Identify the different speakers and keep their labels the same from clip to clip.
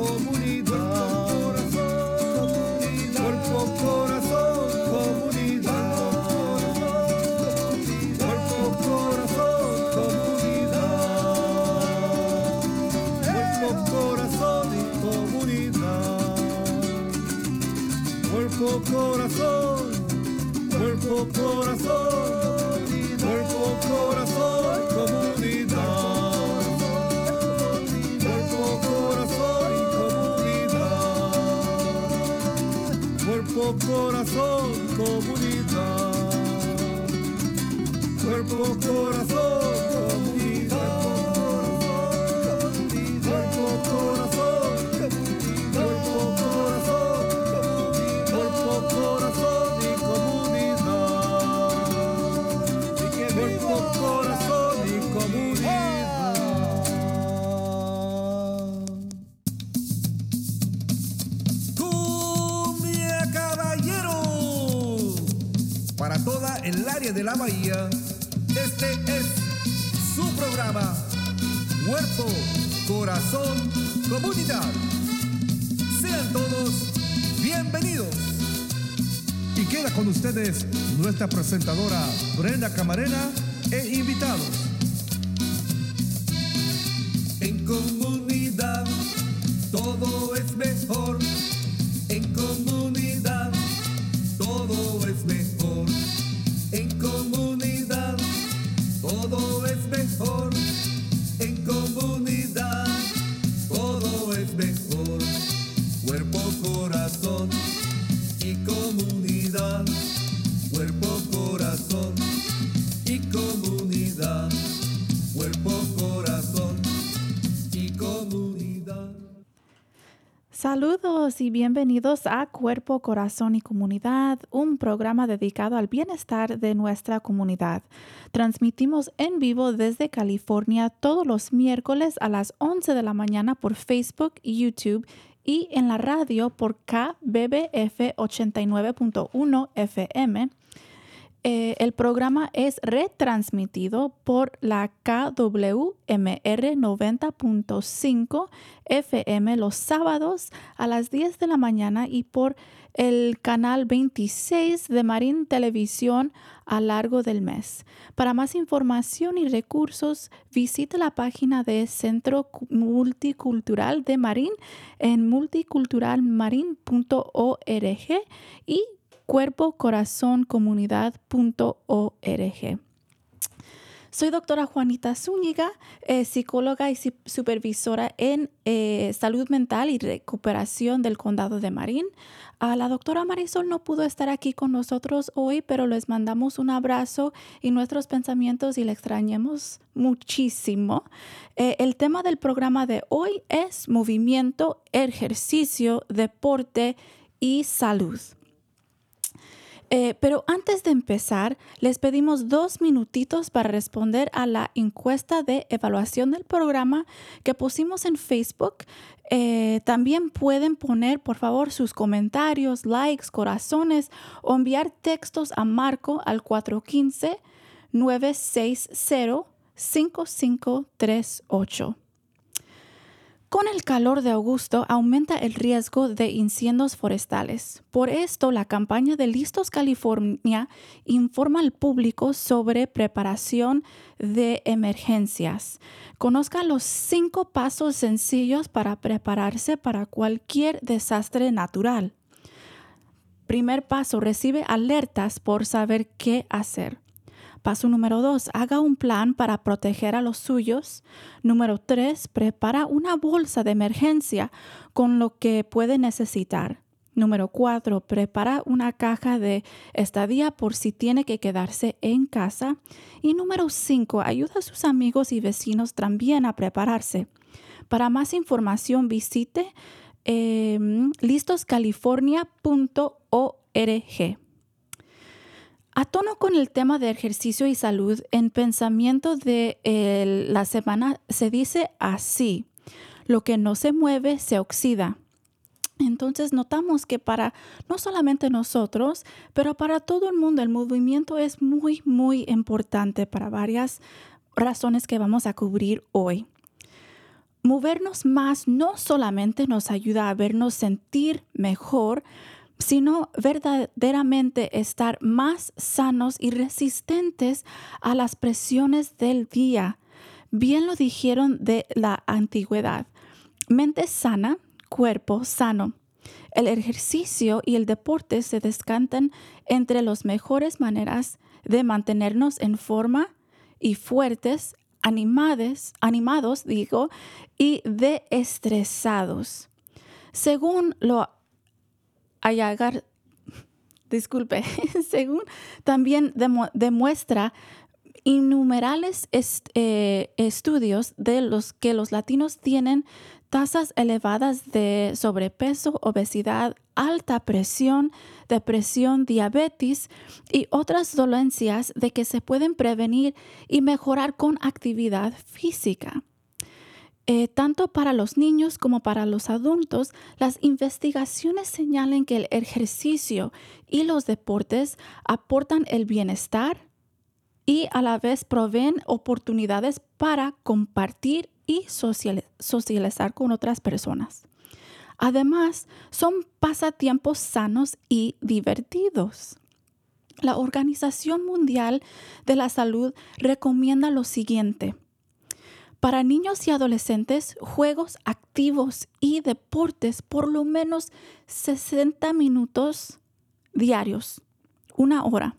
Speaker 1: comunidade. Corazón, comunidad. Cuerpo, corazón,
Speaker 2: de la bahía, este es su programa. Cuerpo, corazón, comunidad. Sean todos bienvenidos. Y queda con ustedes nuestra presentadora Brenda Camarena e invitados.
Speaker 3: Saludos y bienvenidos a Cuerpo, Corazón y Comunidad, un programa dedicado al bienestar de nuestra comunidad. Transmitimos en vivo desde California todos los miércoles a las 11 de la mañana por Facebook, YouTube y en la radio por KBBF 89.1 FM. Eh, el programa es retransmitido por la KWMR 90.5 FM los sábados a las 10 de la mañana y por el canal 26 de Marín Televisión a largo del mes. Para más información y recursos, visite la página de Centro Cu- Multicultural de Marín en multiculturalmarin.org y cuerpocorazoncomunidad.org. Soy doctora Juanita Zúñiga, eh, psicóloga y supervisora en eh, salud mental y recuperación del condado de Marín. Ah, la doctora Marisol no pudo estar aquí con nosotros hoy, pero les mandamos un abrazo y nuestros pensamientos y le extrañamos muchísimo. Eh, el tema del programa de hoy es movimiento, ejercicio, deporte y salud. Eh, pero antes de empezar, les pedimos dos minutitos para responder a la encuesta de evaluación del programa que pusimos en Facebook. Eh, también pueden poner, por favor, sus comentarios, likes, corazones o enviar textos a Marco al 415-960-5538. Con el calor de Augusto aumenta el riesgo de incendios forestales. Por esto, la campaña de Listos California informa al público sobre preparación de emergencias. Conozca los cinco pasos sencillos para prepararse para cualquier desastre natural. Primer paso, recibe alertas por saber qué hacer. Paso número dos, haga un plan para proteger a los suyos. Número tres, prepara una bolsa de emergencia con lo que puede necesitar. Número cuatro, prepara una caja de estadía por si tiene que quedarse en casa. Y número cinco, ayuda a sus amigos y vecinos también a prepararse. Para más información visite eh, listoscalifornia.org. A tono con el tema de ejercicio y salud, en pensamiento de la semana se dice así, lo que no se mueve se oxida. Entonces notamos que para no solamente nosotros, pero para todo el mundo el movimiento es muy, muy importante para varias razones que vamos a cubrir hoy. movernos más no solamente nos ayuda a vernos sentir mejor, sino verdaderamente estar más sanos y resistentes a las presiones del día. Bien lo dijeron de la antigüedad. Mente sana, cuerpo sano. El ejercicio y el deporte se descantan entre las mejores maneras de mantenernos en forma y fuertes, animados, animados digo, y de estresados. Según lo Ayagar, disculpe, según también demuestra innumerables eh, estudios de los que los latinos tienen tasas elevadas de sobrepeso, obesidad, alta presión, depresión, diabetes y otras dolencias de que se pueden prevenir y mejorar con actividad física. Eh, tanto para los niños como para los adultos, las investigaciones señalan que el ejercicio y los deportes aportan el bienestar y a la vez proveen oportunidades para compartir y socializar con otras personas. Además, son pasatiempos sanos y divertidos. La Organización Mundial de la Salud recomienda lo siguiente. Para niños y adolescentes, juegos activos y deportes por lo menos 60 minutos diarios, una hora.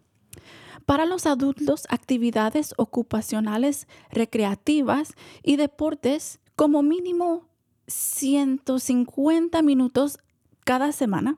Speaker 3: Para los adultos, actividades ocupacionales recreativas y deportes como mínimo 150 minutos cada semana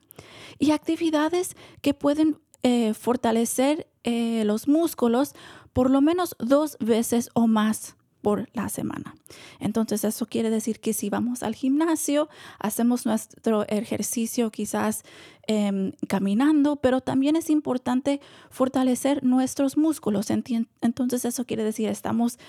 Speaker 3: y actividades que pueden eh, fortalecer eh, los músculos por lo menos dos veces o más por la semana. Entonces eso quiere decir que si vamos al gimnasio, hacemos nuestro ejercicio quizás em, caminando, pero también es importante fortalecer nuestros músculos. Entonces eso quiere decir estamos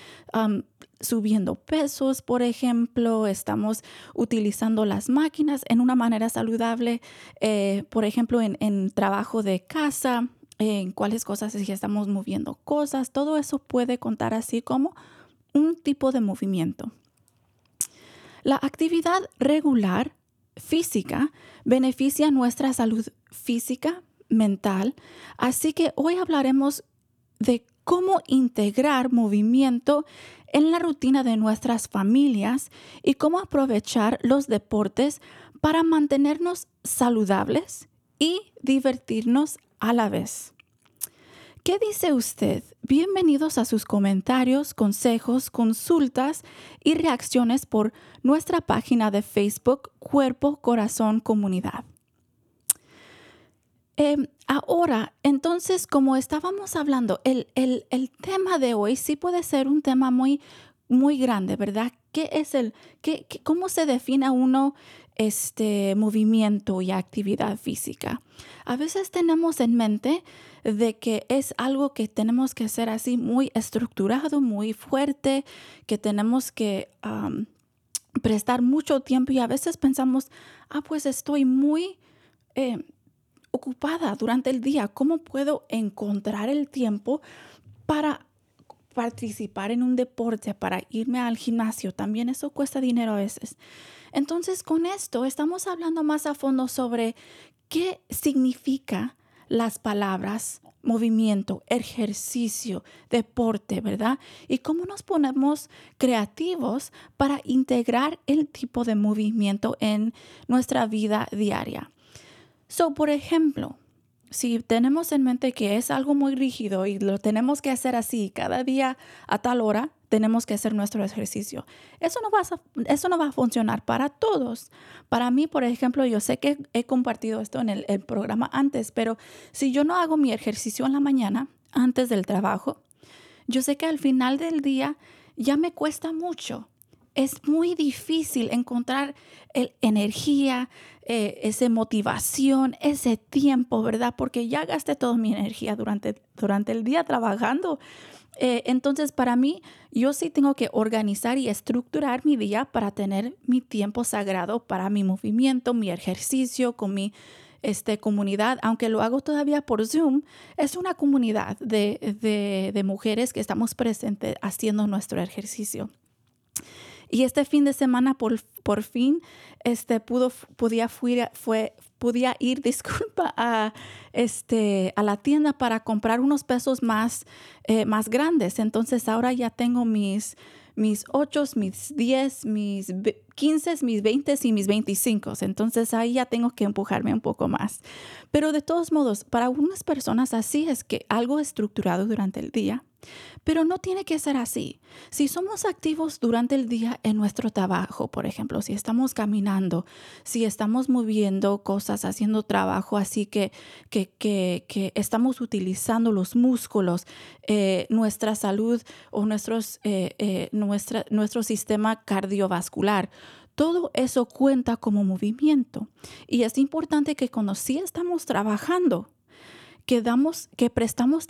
Speaker 3: subiendo pesos, por ejemplo, estamos utilizando las máquinas en una manera saludable, eh, por ejemplo, en, en trabajo de casa, en cuáles cosas si estamos moviendo cosas, todo eso puede contar así como un tipo de movimiento. La actividad regular física beneficia nuestra salud física, mental, así que hoy hablaremos de cómo integrar movimiento en la rutina de nuestras familias y cómo aprovechar los deportes para mantenernos saludables y divertirnos a la vez. ¿Qué dice usted? Bienvenidos a sus comentarios, consejos, consultas y reacciones por nuestra página de Facebook Cuerpo, Corazón, Comunidad. Em, ahora, entonces, como estábamos hablando, el, tema de hoy sí puede ser un tema muy, muy grande, ¿verdad? ¿Qué es el, qué, cómo se define uno este movimiento y actividad física? A veces tenemos en mente de que es algo que tenemos que hacer así muy estructurado, muy fuerte, que tenemos que prestar mucho tiempo y a veces pensamos, ah, pues estoy muy eh, ocupada durante el día, ¿cómo puedo encontrar el tiempo para participar en un deporte, para irme al gimnasio? También eso cuesta dinero a veces. Entonces, con esto estamos hablando más a fondo sobre qué significa las palabras movimiento, ejercicio, deporte, ¿verdad? Y cómo nos ponemos creativos para integrar el tipo de movimiento en nuestra vida diaria. So, por ejemplo, si tenemos en mente que es algo muy rígido y lo tenemos que hacer así cada día a tal hora, tenemos que hacer nuestro ejercicio. Eso no, va a, eso no va a funcionar para todos. Para mí, por ejemplo, yo sé que he compartido esto en el, programa antes, pero si yo no hago mi ejercicio en la mañana, antes del trabajo, yo sé que al final del día ya me cuesta mucho es muy difícil encontrar el, energía, eh, esa motivación, ese tiempo, ¿verdad? Porque ya gasté toda mi energía durante, durante el día trabajando. Eh, entonces, para mí, yo sí tengo que organizar y estructurar mi día para tener mi tiempo sagrado para mi movimiento, mi ejercicio, con mi este, comunidad, aunque lo hago todavía por Zoom, es una comunidad de, de, de mujeres que estamos presentes haciendo nuestro ejercicio. Y este fin de semana por, por fin este, pudo, podía, fue, fue, podía ir, disculpa, a, este, a la tienda para comprar unos pesos más, eh, más grandes. Entonces ahora ya tengo mis, mis 8, mis 10, mis 15, mis 20 y mis 25. Entonces ahí ya tengo que empujarme un poco más. Pero de todos modos, para algunas personas así es que algo estructurado durante el día pero no tiene que ser así. Si somos activos durante el día en nuestro trabajo, por ejemplo, si estamos caminando, si estamos moviendo cosas, haciendo trabajo, así que, que, que, estamos utilizando los músculos, eh, nuestra salud o nuestros, eh, eh, nuestro sistema cardiovascular, todo eso cuenta como movimiento. Y es importante que cuando sí estamos trabajando, que, damos, que prestamos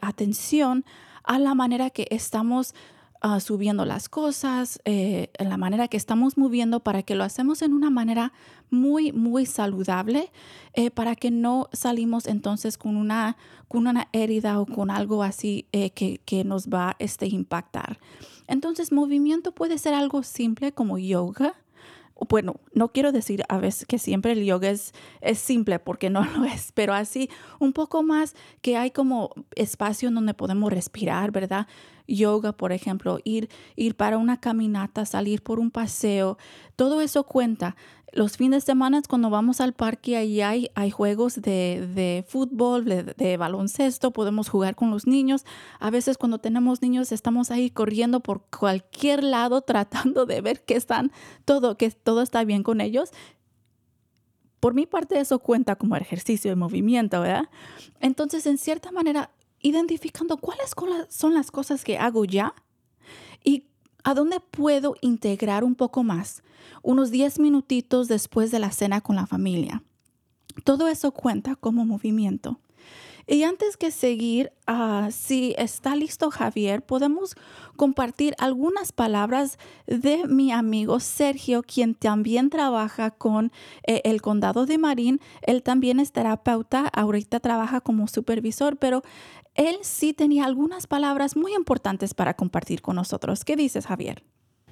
Speaker 3: atención a la manera que estamos ah, subiendo las cosas, eh, la manera que estamos moviendo para que lo hacemos en una manera muy, muy saludable, eh, para que no salimos entonces con una, con una herida o con algo así eh, que, que, nos va a este, impactar. Entonces, movimiento puede ser algo simple como yoga, bueno, no quiero decir a veces que siempre el yoga es, es simple porque no lo es, pero así un poco más que hay como espacio donde podemos respirar, ¿verdad? Yoga, por ejemplo, ir, ir para una caminata, salir por un paseo, todo eso cuenta los fines de semana cuando vamos al parque, ahí hay, hay juegos de, fútbol, de, baloncesto, podemos jugar con los niños. A veces cuando tenemos niños estamos ahí corriendo por cualquier lado tratando de ver que están todo, que todo está bien con ellos. Por mi parte eso cuenta como ejercicio de movimiento, ¿verdad? Entonces, en cierta manera, identificando cuáles son las cosas que hago ya y ¿A dónde puedo integrar un poco más? Unos 10 minutitos después de la cena con la familia. Todo eso cuenta como movimiento. Y antes que seguir, uh, si está listo Javier, podemos compartir algunas palabras de mi amigo Sergio, quien también trabaja con eh, el condado de Marín. Él también es terapeuta, ahorita trabaja como supervisor, pero él sí tenía algunas palabras muy importantes para compartir con nosotros. ¿Qué dices, Javier?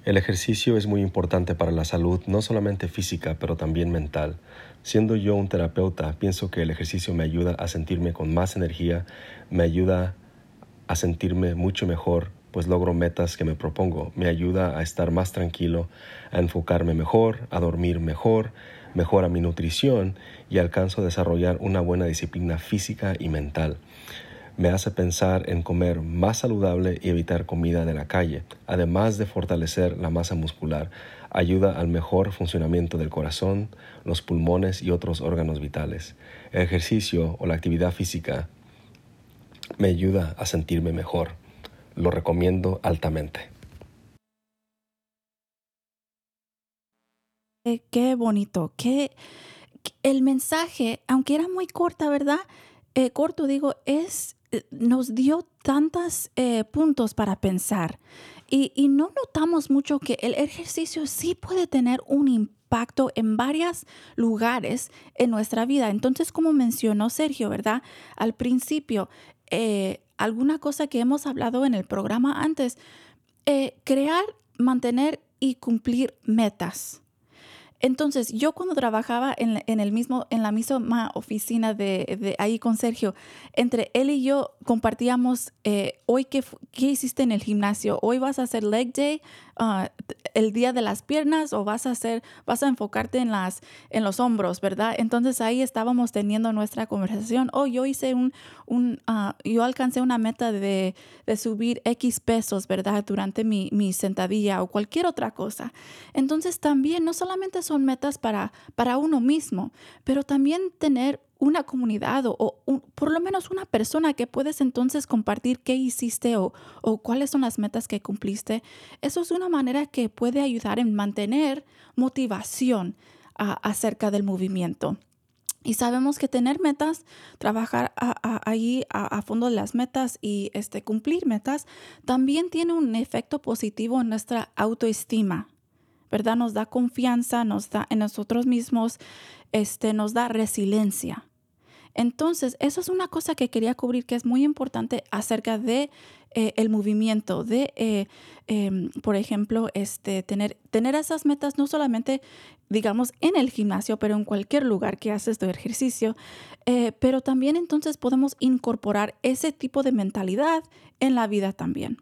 Speaker 4: El ejercicio es muy importante para la salud, no solamente física, pero también mental. Siendo yo un terapeuta, pienso que el ejercicio me ayuda a sentirme con más energía, me ayuda a sentirme mucho mejor, pues logro metas que me propongo, me ayuda a estar más tranquilo, a enfocarme mejor, a dormir mejor, mejora mi nutrición y alcanzo a desarrollar una buena disciplina física y mental me hace pensar en comer más saludable y evitar comida de la calle, además de fortalecer la masa muscular. Ayuda al mejor funcionamiento del corazón, los pulmones y otros órganos vitales. El ejercicio o la actividad física me ayuda a sentirme mejor. Lo recomiendo altamente.
Speaker 3: Qué bonito, qué el mensaje, aunque era muy corta, ¿verdad? Eh, corto digo, es eh, nos dio tantos eh, puntos para pensar y, no notamos mucho que el ejercicio sí puede tener un impacto en varios lugares en nuestra vida. Entonces, como mencionó Sergio, ¿verdad? Al principio, eh, alguna cosa que hemos hablado en el programa antes, crear, mantener y cumplir metas. Entonces, yo cuando trabajaba en, el mismo, en la misma oficina de, ahí con Sergio, entre él y yo compartíamos, eh, hoy qué, qué hiciste en el gimnasio, hoy vas a hacer leg day, Ah, el día de las piernas o vas a hacer, vas a enfocarte en las, en los hombros, ¿verdad? Entonces ahí estábamos teniendo nuestra conversación. Oh, yo hice un, ah, yo alcancé una meta de, de, subir X pesos, ¿verdad? Durante mi, mi sentadilla o cualquier otra cosa. Entonces también no solamente son metas para, para uno mismo, pero también tener una comunidad o, por lo menos una persona que puedes entonces compartir qué hiciste o, cuáles son las metas que cumpliste. Eso es una manera que puede ayudar en mantener motivación acerca del movimiento. Y sabemos que tener metas, trabajar ahí a, fondo de las metas y este, cumplir metas, también tiene un efecto positivo en nuestra autoestima, ¿verdad? Nos da confianza, nos da en nosotros mismos, este, nos da resiliencia. Entonces, eso es una cosa que quería cubrir que es muy importante acerca de eh, el movimiento, de, eh, em, por ejemplo, este, tener, tener esas metas no solamente, digamos, en el gimnasio, pero en cualquier lugar que haces tu ejercicio, eh, pero también entonces podemos incorporar ese tipo de mentalidad en la vida también.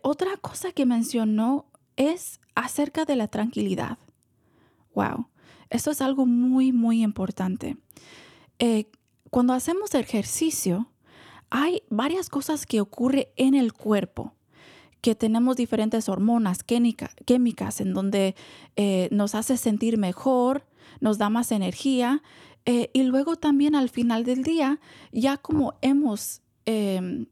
Speaker 3: otra cosa que mencionó es acerca de la tranquilidad. Wow, eso es algo muy, muy importante. cuando hacemos ejercicio, hay varias cosas que ocurren en el cuerpo que tenemos diferentes hormonas químicas en donde eh, nos hace sentir mejor, nos da más energía eh, y luego también al final del día, ya como hemos em,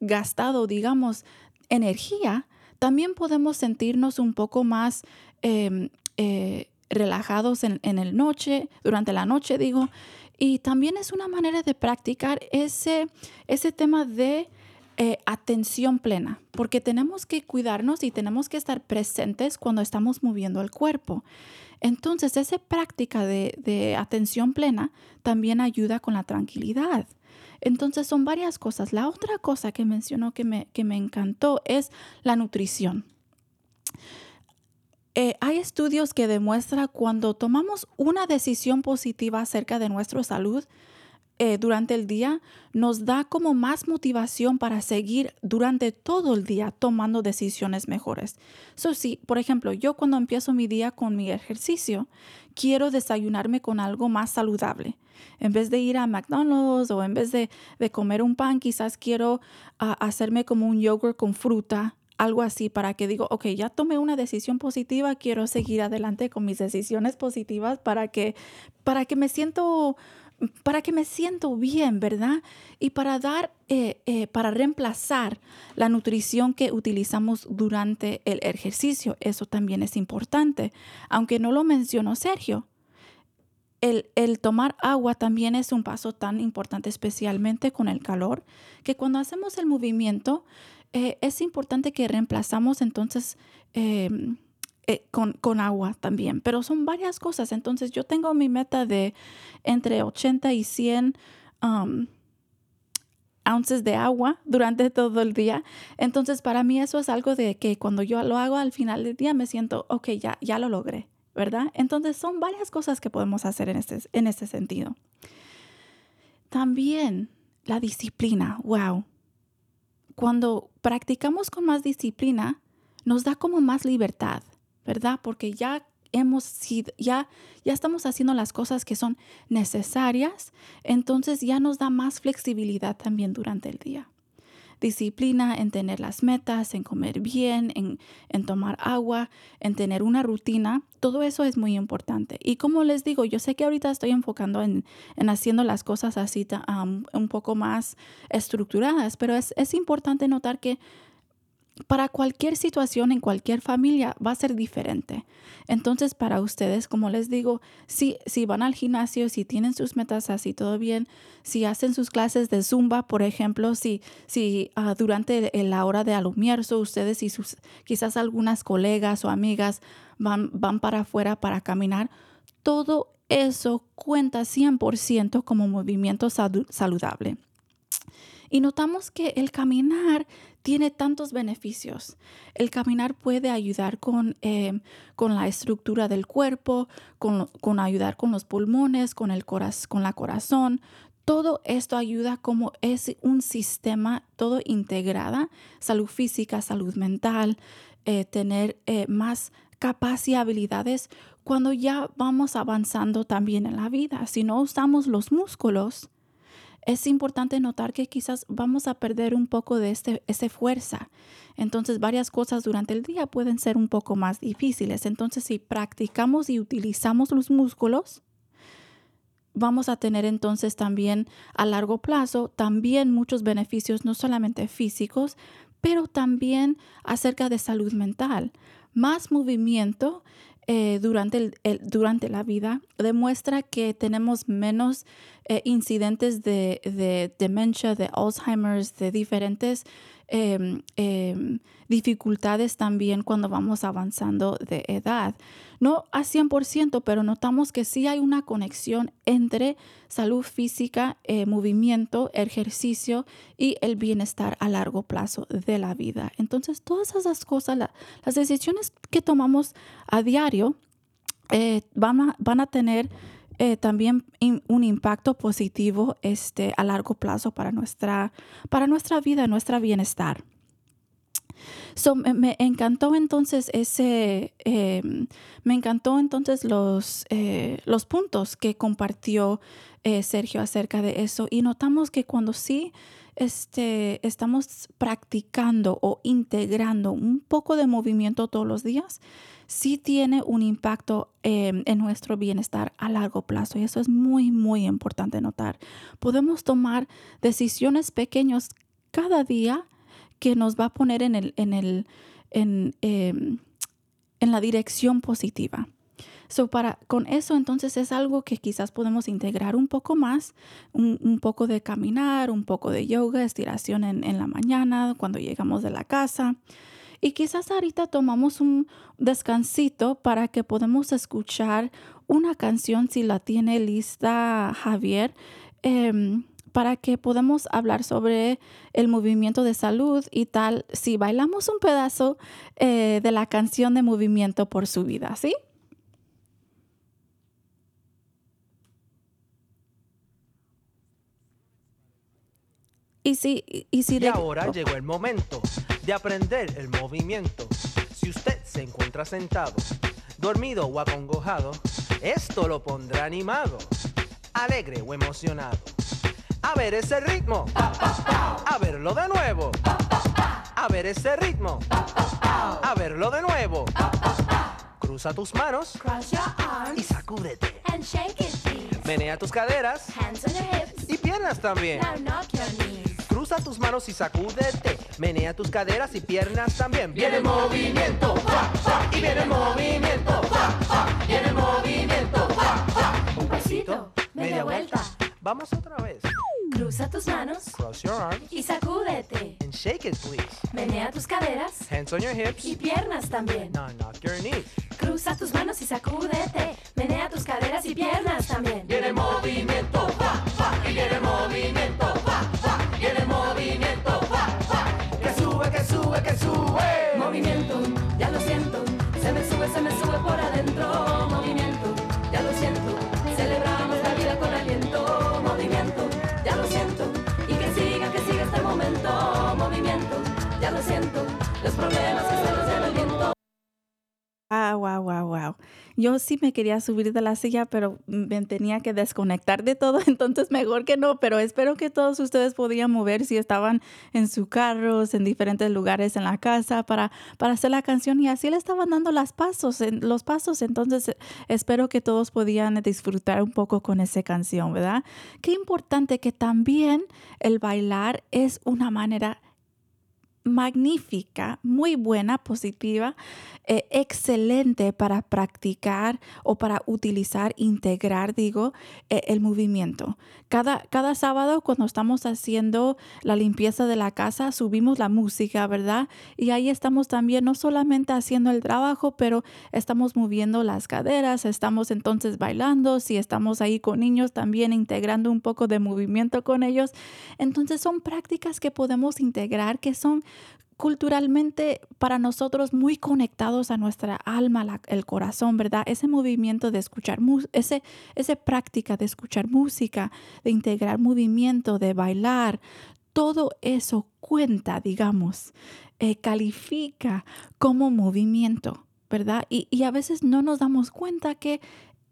Speaker 3: gastado, digamos, energía, también podemos sentirnos un poco más em, eh, relajados en, en el noche, durante la noche digo, y también es una manera de practicar ese, ese tema de eh, atención plena, porque tenemos que cuidarnos y tenemos que estar presentes cuando estamos moviendo el cuerpo. Entonces, esa práctica de, de atención plena también ayuda con la tranquilidad. Entonces, son varias cosas. La otra cosa que mencionó que me, que me encantó es la nutrición. Eh, hay estudios que demuestran cuando tomamos una decisión positiva acerca de nuestra salud eh, durante el día, nos da como más motivación para seguir durante todo el día tomando decisiones mejores. So, sí, por ejemplo, yo cuando empiezo mi día con mi ejercicio, quiero desayunarme con algo más saludable. En vez de ir a McDonald's o en vez de, comer un pan, quizás quiero ah, hacerme como un yogurt con fruta algo así para que digo, ok, ya tomé una decisión positiva, quiero seguir adelante con mis decisiones positivas para que, para que me siento para que me siento bien, ¿verdad? Y para dar, eh, eh, para reemplazar la nutrición que utilizamos durante el ejercicio. Eso también es importante, aunque no lo mencionó Sergio. El, el, tomar agua también es un paso tan importante, especialmente con el calor, que cuando hacemos el movimiento eh, es importante que reemplazamos entonces em, eh, con, agua también, pero son varias cosas. Entonces yo tengo mi meta de entre 80 y 100 um, ounces de agua durante todo el día. Entonces para mí eso es algo de que cuando yo lo hago al final del día me siento, ok, ya, ya lo logré, ¿verdad? Entonces son varias cosas que podemos hacer en este, en este sentido. También la disciplina, wow cuando practicamos con más disciplina, nos da como más libertad, ¿verdad? Porque ya hemos sido, ya, ya estamos haciendo las cosas que son necesarias, entonces ya nos da más flexibilidad también durante el día disciplina en tener las metas, en comer bien, en, tomar agua, en tener una rutina. Todo eso es muy importante. Y como les digo, yo sé que ahorita estoy enfocando en, haciendo las cosas así un poco más estructuradas, pero es, es importante notar que para cualquier situación en cualquier familia va a ser diferente. Entonces, para ustedes, como les digo, si, si van al gimnasio, si tienen sus metas así, todo bien, si hacen sus clases de zumba, por ejemplo, si, si uh, durante la hora de alumierzo ustedes y sus, quizás algunas colegas o amigas van, van para afuera para caminar, todo eso cuenta 100% como movimiento saludable. Y notamos que el caminar tiene tantos beneficios. El caminar puede ayudar con, eh, con la estructura del cuerpo, con, con, ayudar con los pulmones, con, el con la corazón. Todo esto ayuda como es un sistema todo integrada, salud física, salud mental, eh, tener eh, más capacidad, habilidades cuando ya vamos avanzando también en la vida. Si no usamos los músculos, es importante notar que quizás vamos a perder un poco de este, esa fuerza. Entonces, varias cosas durante el día pueden ser un poco más difíciles. Entonces, si practicamos y utilizamos los músculos, vamos a tener entonces también a largo plazo también muchos beneficios, no solamente físicos, pero también acerca de salud mental. Más movimiento eh, durante, el, durante la vida demuestra que tenemos menos eh, incidentes de, de, demencia, de Alzheimer's, de diferentes em, em, dificultades también cuando vamos avanzando de edad. No a 100%, pero notamos que sí hay una conexión entre salud física, eh, movimiento, ejercicio y el bienestar a largo plazo de la vida. Entonces, todas esas cosas, las decisiones que tomamos a diario eh, van, van a tener eh, también un impacto positivo este, a largo plazo para nuestra, para nuestra vida, nuestro bienestar. Me, encantó entonces ese, em, me encantó entonces los, eh, los puntos que compartió eh, Sergio acerca de eso y notamos que cuando sí este, estamos practicando o integrando un poco de movimiento todos los días, sí tiene un impacto em, en nuestro bienestar a largo plazo y eso es muy, muy importante notar. Podemos tomar decisiones pequeñas cada día que nos va a poner en, el, en, el, en, em, en la dirección positiva. So para, con eso entonces es algo que quizás podemos integrar un poco más, un, poco de caminar, un poco de yoga, estiración en, en la mañana, cuando llegamos de la casa. Y quizás ahorita tomamos un descansito para que podamos escuchar una canción si la tiene lista Javier. Em, para que podamos hablar sobre el movimiento de salud y tal, si bailamos un pedazo eh, de la canción de movimiento por su vida, ¿sí?
Speaker 5: Y, si, y, si y ahora llegó el momento de aprender el movimiento. Si usted se encuentra sentado, dormido o acongojado, esto lo pondrá animado, alegre o emocionado. A ver ese ritmo, a verlo de nuevo, a ver ese ritmo, a verlo de nuevo. Cruza tus manos y sacúdete. Menea tus caderas y piernas también. Cruza tus manos y sacúdete. Menea tus caderas y piernas también. Viene el movimiento, y viene el movimiento, viene el movimiento,
Speaker 6: Un pasito, media vuelta.
Speaker 5: Vamos otra vez.
Speaker 6: Cruza tus manos.
Speaker 5: Cross your arms.
Speaker 6: Y sacúdete.
Speaker 5: And shake it, please.
Speaker 6: Menea tus caderas.
Speaker 5: Hands on your hips.
Speaker 6: Y piernas también.
Speaker 5: Now knock your knees.
Speaker 6: Cruza tus manos y sacúdete. Menea tus caderas y piernas también.
Speaker 2: Viene el movimiento, y viene el movimiento, viene el movimiento, que sube, que sube, que sube.
Speaker 6: Movimiento,
Speaker 3: Ah, wow, wow, wow. Yo sí me quería subir de la silla, pero me tenía que desconectar de todo, entonces mejor que no, pero espero que todos ustedes podían mover si estaban en sus carros, en diferentes lugares en la casa para, para hacer la canción y así le estaban dando las pasos, los pasos, entonces espero que todos podían disfrutar un poco con esa canción, ¿verdad? Qué importante que también el bailar es una manera magnífica, muy buena, positiva, eh, excelente para practicar o para utilizar, integrar, digo, eh, el movimiento. Cada, cada sábado cuando estamos haciendo la limpieza de la casa, subimos la música, ¿verdad? Y ahí estamos también no solamente haciendo el trabajo, pero estamos moviendo las caderas, estamos entonces bailando, si estamos ahí con niños también integrando un poco de movimiento con ellos. Entonces son prácticas que podemos integrar que son culturalmente para nosotros muy conectados a nuestra alma, el corazón, ¿verdad? Ese movimiento de escuchar, ese, esa práctica de escuchar música, de integrar movimiento, de bailar, todo eso cuenta, digamos, eh, califica como movimiento, ¿verdad? Y, y a veces no nos damos cuenta que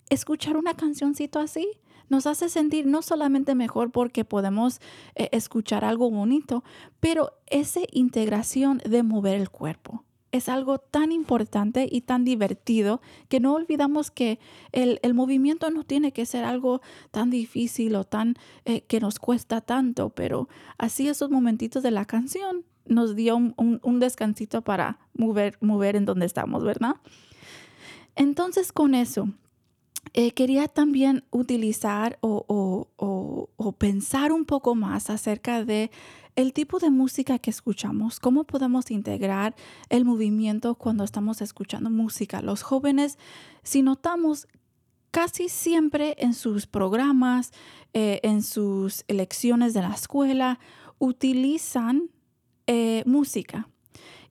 Speaker 3: escuchar una cancioncito así nos hace sentir no solamente mejor porque podemos eh, escuchar algo bonito, pero esa integración de mover el cuerpo. Es algo tan importante y tan divertido que no olvidamos que el, movimiento no tiene que ser algo tan difícil o tan eh, que nos cuesta tanto, pero así esos momentitos de la canción nos dio un, descansito para mover, mover en donde estamos, ¿verdad? Entonces con eso, eh, quería también utilizar o, pensar un poco más acerca de el tipo de música que escuchamos, cómo podemos integrar el movimiento cuando estamos escuchando música. Los jóvenes, si notamos, casi siempre en sus programas, eh, en sus lecciones de la escuela, utilizan eh, música.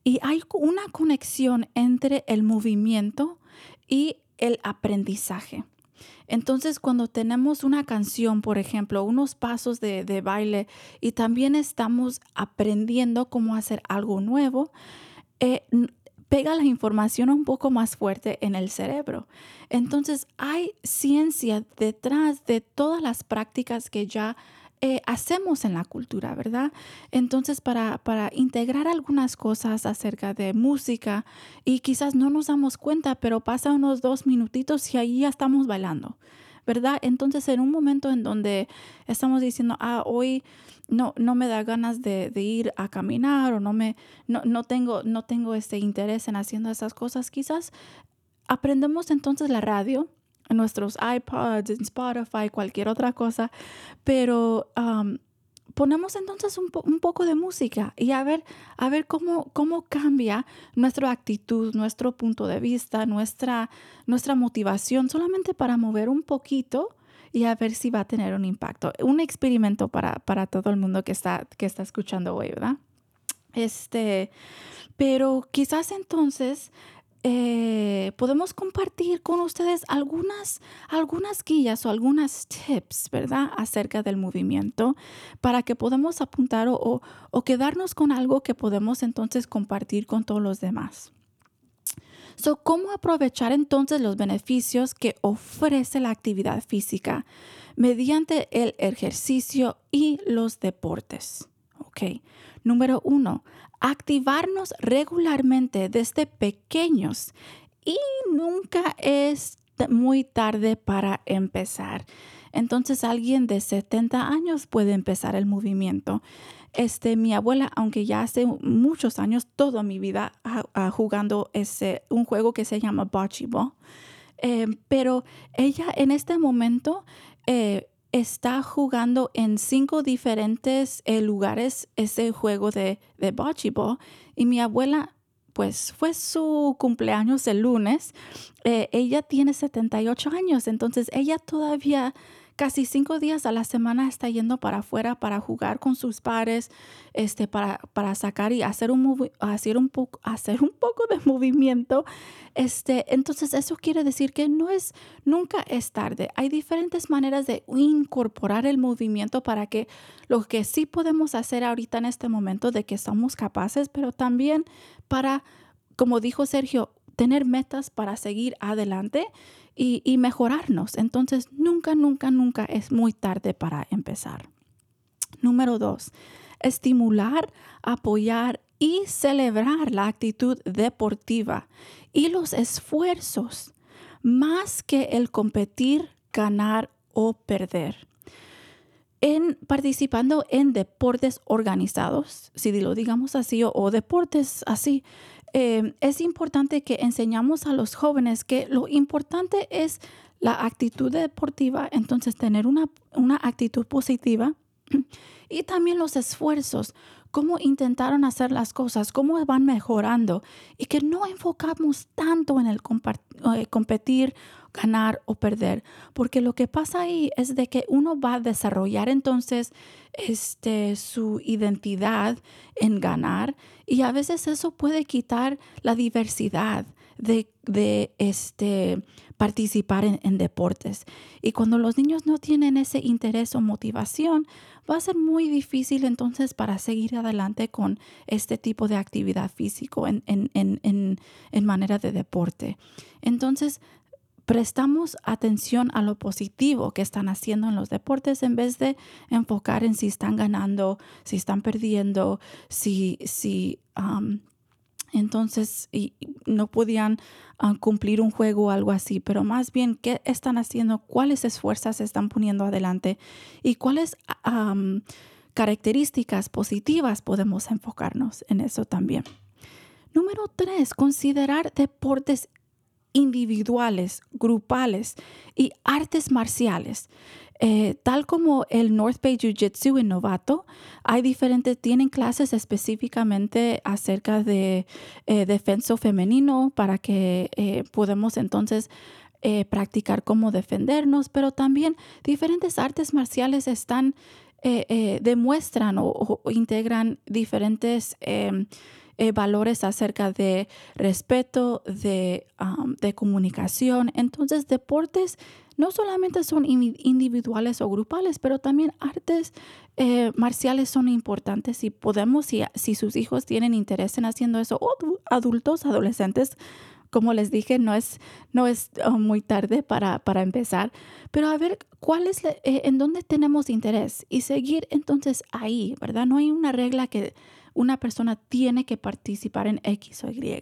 Speaker 3: Y hay una conexión entre el movimiento y el aprendizaje. Entonces, cuando tenemos una canción, por ejemplo, unos pasos de, baile y también estamos aprendiendo cómo hacer algo nuevo, eh, pega la información un poco más fuerte en el cerebro. Entonces, hay ciencia detrás de todas las prácticas que ya eh, hacemos en la cultura, ¿verdad? Entonces, para, para integrar algunas cosas acerca de música y quizás no nos damos cuenta, pero pasa unos dos minutitos y ahí ya estamos bailando. ¿verdad? Entonces, en un momento en donde estamos diciendo, ah, hoy no, no me da ganas de, ir a caminar o no, me, no, no, tengo, no tengo este interés en haciendo esas cosas, quizás aprendemos entonces la radio en nuestros iPods, en Spotify, cualquier otra cosa, pero ponemos entonces un, poco de música y a ver, a ver cómo, cómo cambia nuestra actitud, nuestro punto de vista, nuestra, nuestra motivación, solamente para mover un poquito y a ver si va a tener un impacto. Un experimento para, para todo el mundo que está, que está escuchando hoy, ¿verdad? Este, pero quizás entonces eh, podemos compartir con ustedes algunas, algunas guías o algunas tips, ¿verdad? Acerca del movimiento para que podamos apuntar o, o quedarnos con algo que podemos entonces compartir con todos los demás. So, ¿Cómo aprovechar entonces los beneficios que ofrece la actividad física mediante el ejercicio y los deportes? Ok. Número uno, activarnos regularmente desde pequeños y nunca es muy tarde para empezar. Entonces alguien de 70 años puede empezar el movimiento. Este, mi abuela, aunque ya hace muchos años, toda mi vida jugando ese, un juego que se llama bocce ball, eh, pero ella en este momento eh, está jugando en cinco diferentes eh, lugares ese juego de, de bocce ball y mi abuela pues fue su cumpleaños el lunes. Eh, ella tiene 78 años, entonces ella todavía casi cinco días a la semana está yendo para afuera para jugar con sus pares, este, para, para sacar y hacer un, hacer, un poco, hacer un poco de movimiento. Este, entonces eso quiere decir que no es, nunca es tarde. Hay diferentes maneras de incorporar el movimiento para que lo que sí podemos hacer ahorita en este momento de que somos capaces, pero también para, como dijo Sergio, tener metas para seguir adelante y, mejorarnos. Entonces, nunca, nunca, nunca es muy tarde para empezar. Número dos, estimular, apoyar y celebrar la actitud deportiva y los esfuerzos, más que el competir, ganar o perder. En participando en deportes organizados, si lo digamos así, o deportes así, Em, es importante que enseñamos a los jóvenes que lo importante es la actitud deportiva, entonces tener una, una actitud positiva y también los esfuerzos, cómo intentaron hacer las cosas, cómo van mejorando y que no enfocamos tanto en el eh, competir ganar o perder, porque lo que pasa ahí es de que uno va a desarrollar entonces este, su identidad en ganar y a veces eso puede quitar la diversidad de, de este, participar en, deportes. Y cuando los niños no tienen ese interés o motivación, va a ser muy difícil entonces para seguir adelante con este tipo de actividad físico en, en, en, en manera de deporte. Entonces, prestamos atención a lo positivo que están haciendo en los deportes en vez de enfocar en si están ganando, si están perdiendo, si, si entonces no podían ah, cumplir un juego o algo así, pero más bien qué están haciendo, cuáles esfuerzos están poniendo adelante y cuáles características positivas podemos enfocarnos en eso también. Número tres, considerar deportes individuales, grupales y artes marciales. Eh, tal como el North Bay Jiu Jitsu en Novato, hay diferentes, tienen clases específicamente acerca de eh, defensa femenino para que eh, podamos entonces practicar cómo defendernos, pero también diferentes artes marciales están, demuestran o, integran diferentes em, valores acerca de respeto, de, de comunicación. Entonces, deportes no solamente son individuales o grupales, pero también artes eh, marciales son importantes y podemos, si, si, sus hijos tienen interés en haciendo eso, o adultos, adolescentes, como les dije, no es, no es uh, muy tarde para, para, empezar, pero a ver cuál es, eh, en dónde tenemos interés y seguir entonces ahí, ¿verdad? No hay una regla que una persona tiene que participar en X o Y.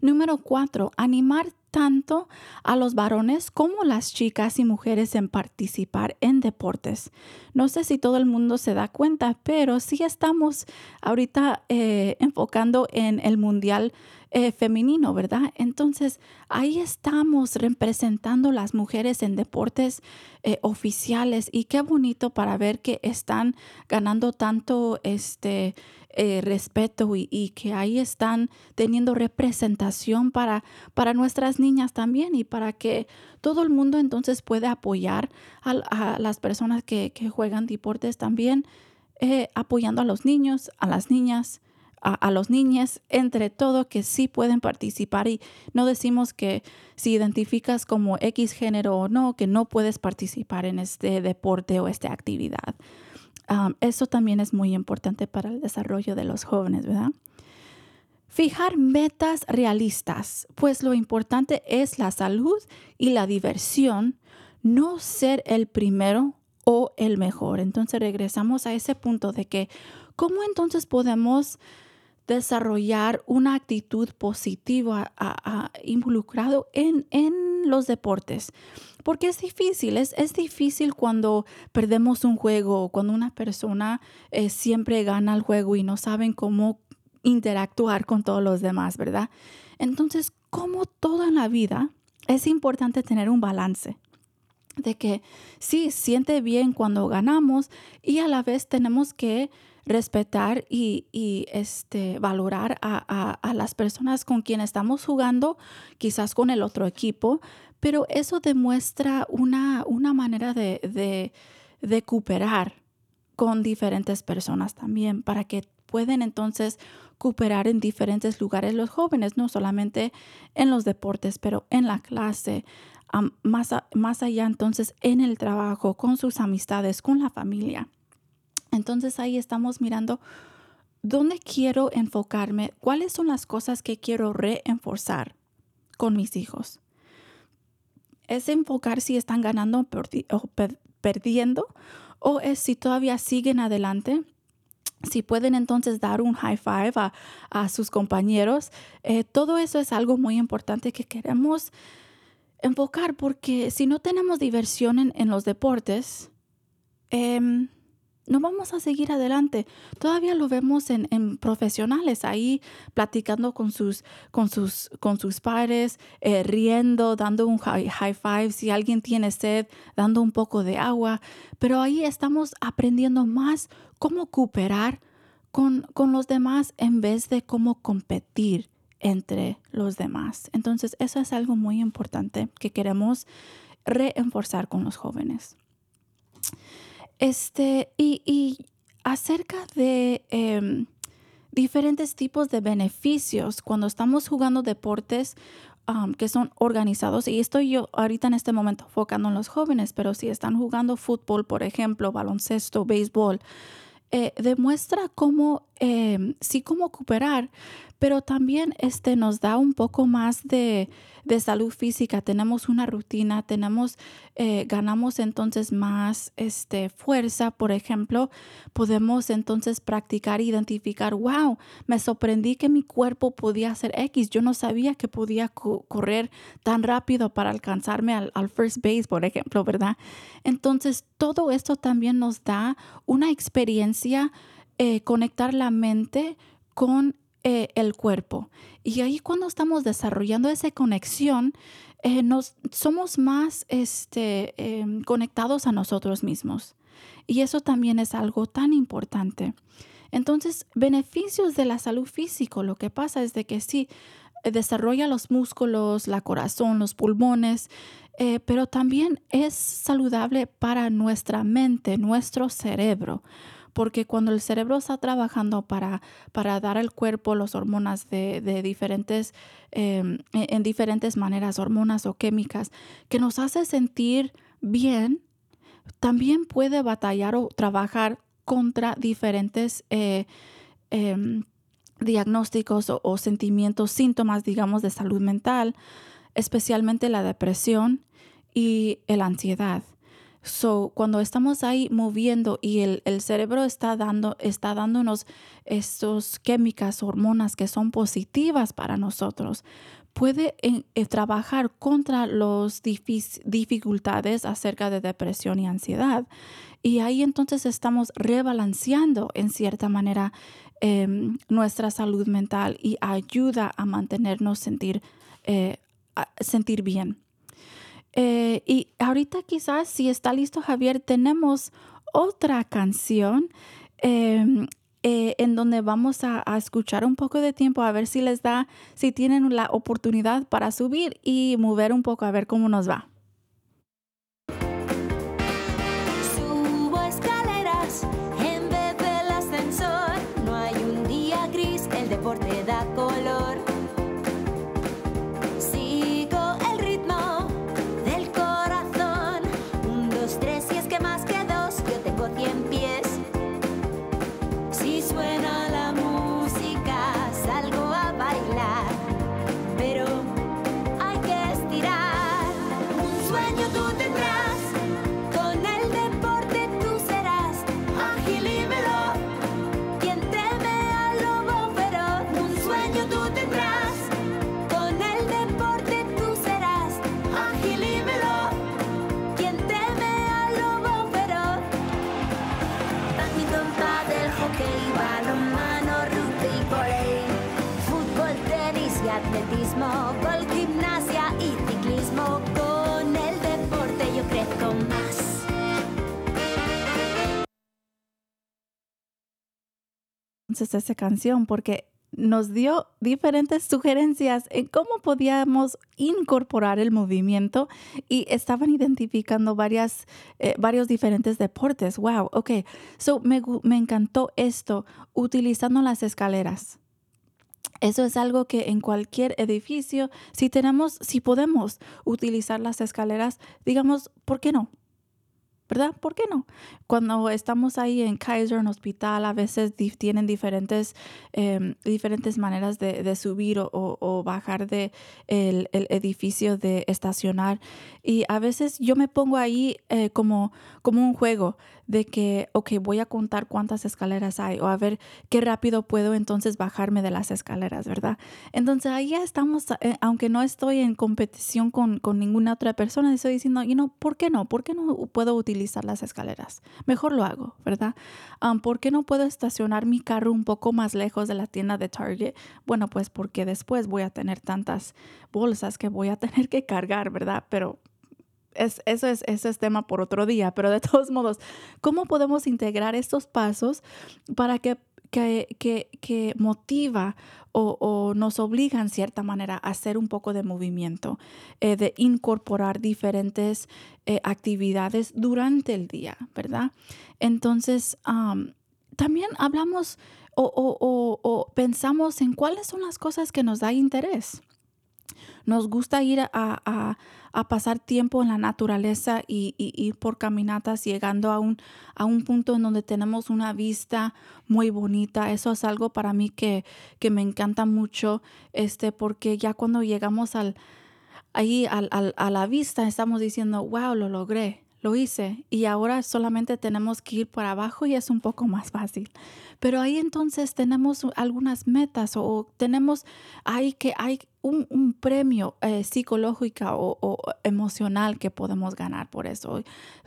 Speaker 3: Número cuatro, animar tanto a los varones como las chicas y mujeres en participar en deportes. No sé si todo el mundo se da cuenta, pero sí estamos ahorita eh, enfocando en el mundial eh, femenino, ¿verdad? Entonces ahí estamos representando las mujeres en deportes eh, oficiales y qué bonito para ver que están ganando tanto este eh, respeto y, que ahí están teniendo representación para, para nuestras niñas también y para que todo el mundo entonces pueda apoyar a, las personas que, juegan deportes también, apoyando a los niños, a las niñas, a, los niños, entre todo, que sí pueden participar y no decimos que si identificas como X género o no, que no puedes participar en este deporte o esta actividad eso también es muy importante para el desarrollo de los jóvenes, ¿verdad? Fijar metas realistas, pues lo importante es la salud y la diversión, no ser el primero o el mejor. Entonces regresamos a ese punto de que, ¿cómo entonces podemos desarrollar una actitud positiva involucrado en, en los deportes? porque es difícil, es, es difícil cuando perdemos un juego, cuando una persona eh, siempre gana el juego y no saben cómo interactuar con todos los demás, ¿verdad? Entonces, como toda la vida, es importante tener un balance de que sí, siente bien cuando ganamos y a la vez tenemos que respetar y, este, valorar a, a, las personas con quien estamos jugando, quizás con el otro equipo, pero eso demuestra una, una manera de, de, cooperar con diferentes personas también, para que pueden entonces cooperar en diferentes lugares los jóvenes, no solamente en los deportes, pero en la clase, más, más allá entonces en el trabajo, con sus amistades, con la familia. Entonces ahí estamos mirando dónde quiero enfocarme, cuáles son las cosas que quiero reenforzar con mis hijos. Es enfocar si están ganando o perdiendo o es si todavía siguen adelante. Si pueden entonces dar un high five a, sus compañeros, eh, todo eso es algo muy importante que queremos enfocar porque si no tenemos diversión en, los deportes, em, no vamos a seguir adelante. Todavía lo vemos en, profesionales ahí platicando con sus, con sus, con sus padres, eh, riendo, dando un high, five. Si alguien tiene sed, dando un poco de agua. Pero ahí estamos aprendiendo más cómo cooperar con, con los demás en vez de cómo competir entre los demás. Entonces, eso es algo muy importante que queremos reenforzar con los jóvenes. Este, y, acerca de em, diferentes tipos de beneficios cuando estamos jugando deportes que son organizados, y estoy yo ahorita en este momento enfocando en los jóvenes, pero si están jugando fútbol, por ejemplo, baloncesto, béisbol, eh, demuestra cómo, em, sí, cómo cooperar, pero también este, nos da un poco más de, salud física. Tenemos una rutina, tenemos, eh, ganamos entonces más este, fuerza, por ejemplo. Podemos entonces practicar, identificar, wow, me sorprendí que mi cuerpo podía hacer X. Yo no sabía que podía correr tan rápido para alcanzarme al, al first base, por ejemplo, ¿verdad? Entonces, todo esto también nos da una experiencia, eh, conectar la mente con eh, el cuerpo. Y ahí cuando estamos desarrollando esa conexión, eh, nos, somos más este, em, conectados a nosotros mismos. Y eso también es algo tan importante. Entonces, beneficios de la salud física, lo que pasa es de que sí, desarrolla los músculos, la corazón, los pulmones, eh, pero también es saludable para nuestra mente, nuestro cerebro porque cuando el cerebro está trabajando para, para dar al cuerpo las hormonas de, diferentes, em, e, en diferentes maneras, hormonas o químicas, que nos hace sentir bien, también puede batallar o trabajar contra diferentes eh, em, diagnósticos o, sentimientos, síntomas, digamos, de salud mental, especialmente la depresión y la ansiedad. So, cuando estamos ahí moviendo y el, cerebro está, dando, está dándonos estos químicas, hormonas que son positivas para nosotros, puede eh, trabajar contra las dificultades acerca de depresión y ansiedad. Y ahí entonces estamos rebalanceando en cierta manera em, nuestra salud mental y ayuda a mantenernos sentir, eh, sentir bien. Eh, y ahorita quizás, si está listo Javier, tenemos otra canción em, eh, en donde vamos a, a, escuchar un poco de tiempo, a ver si les da, si tienen la oportunidad para subir y mover un poco, a ver cómo nos va.
Speaker 7: gimnasia
Speaker 3: Esa canción, porque nos dio diferentes sugerencias en cómo podíamos incorporar el movimiento y estaban identificando varias, eh, varios diferentes deportes. Wow, ok. So me, me encantó esto utilizando las escaleras. Eso es algo que en cualquier edificio, si tenemos, si podemos utilizar las escaleras, digamos, ¿por qué no? ¿Verdad? ¿Por qué no? Cuando estamos ahí en Kaiser, en hospital, a veces tienen diferentes, em, diferentes maneras de, subir o, bajar de el, edificio de estacionar. Y a veces yo me pongo ahí eh, como, como un juego de que, ok, voy a contar cuántas escaleras hay o a ver qué rápido puedo entonces bajarme de las escaleras, ¿verdad? Entonces ahí ya estamos, eh, aunque no estoy en competición con, con, ninguna otra persona, estoy diciendo, you know, ¿por qué no? ¿Por qué no puedo utilizar las escaleras? Mejor lo hago, ¿verdad? Um, ¿Por qué no puedo estacionar mi carro un poco más lejos de la tienda de Target? Bueno, pues porque después voy a tener tantas bolsas que voy a tener que cargar, ¿verdad? Pero es, eso, es, eso es tema por otro día, pero de todos modos, ¿cómo podemos integrar estos pasos para que, que, que, motiva o, nos obliga en cierta manera a hacer un poco de movimiento, eh, de incorporar diferentes eh, actividades durante el día, ¿verdad? Entonces, también hablamos o, o, o pensamos en cuáles son las cosas que nos da interés. Nos gusta ir a, pasar tiempo en la naturaleza y, ir por caminatas llegando a un, a un punto en donde tenemos una vista muy bonita. Eso es algo para mí que, que me encanta mucho, este, porque ya cuando llegamos al, ahí al, a la vista estamos diciendo, wow, lo logré lo hice y ahora solamente tenemos que ir para abajo y es un poco más fácil. Pero ahí entonces tenemos algunas metas o, tenemos ahí que hay un, premio eh, psicológico o, emocional que podemos ganar por eso.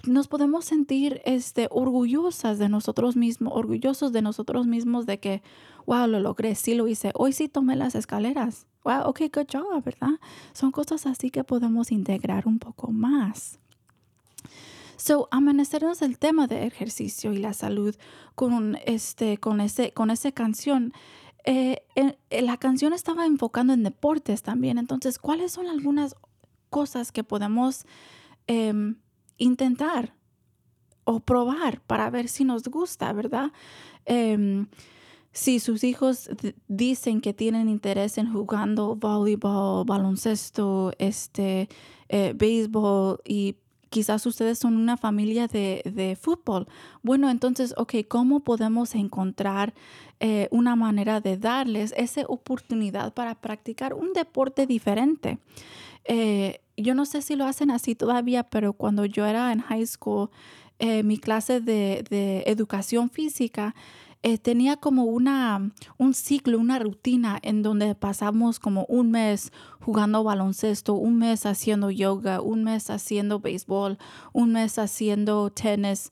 Speaker 3: Nos podemos sentir este, orgullosas de nosotros mismos, orgullosos de nosotros mismos de que, wow, lo logré, sí lo hice, hoy sí tomé las escaleras. Wow, ok, good job, ¿verdad? Son cosas así que podemos integrar un poco más. So, amanecernos el tema de ejercicio y la salud con, este, con, ese, con esa canción. Eh, la canción estaba enfocando en deportes también. Entonces, ¿cuáles son algunas cosas que podemos em, intentar o probar para ver si nos gusta, verdad? Em, si sus hijos dicen que tienen interés en jugando voleibol, baloncesto, este, eh, béisbol y quizás ustedes son una familia de, fútbol. Bueno, entonces, ok, ¿cómo podemos encontrar eh, una manera de darles esa oportunidad para practicar un deporte diferente? Eh, yo no sé si lo hacen así todavía, pero cuando yo era en high school, eh, mi clase de, de educación física, eh, tenía como una, un ciclo, una rutina en donde pasamos como un mes jugando baloncesto, un mes haciendo yoga, un mes haciendo béisbol, un mes haciendo tenis.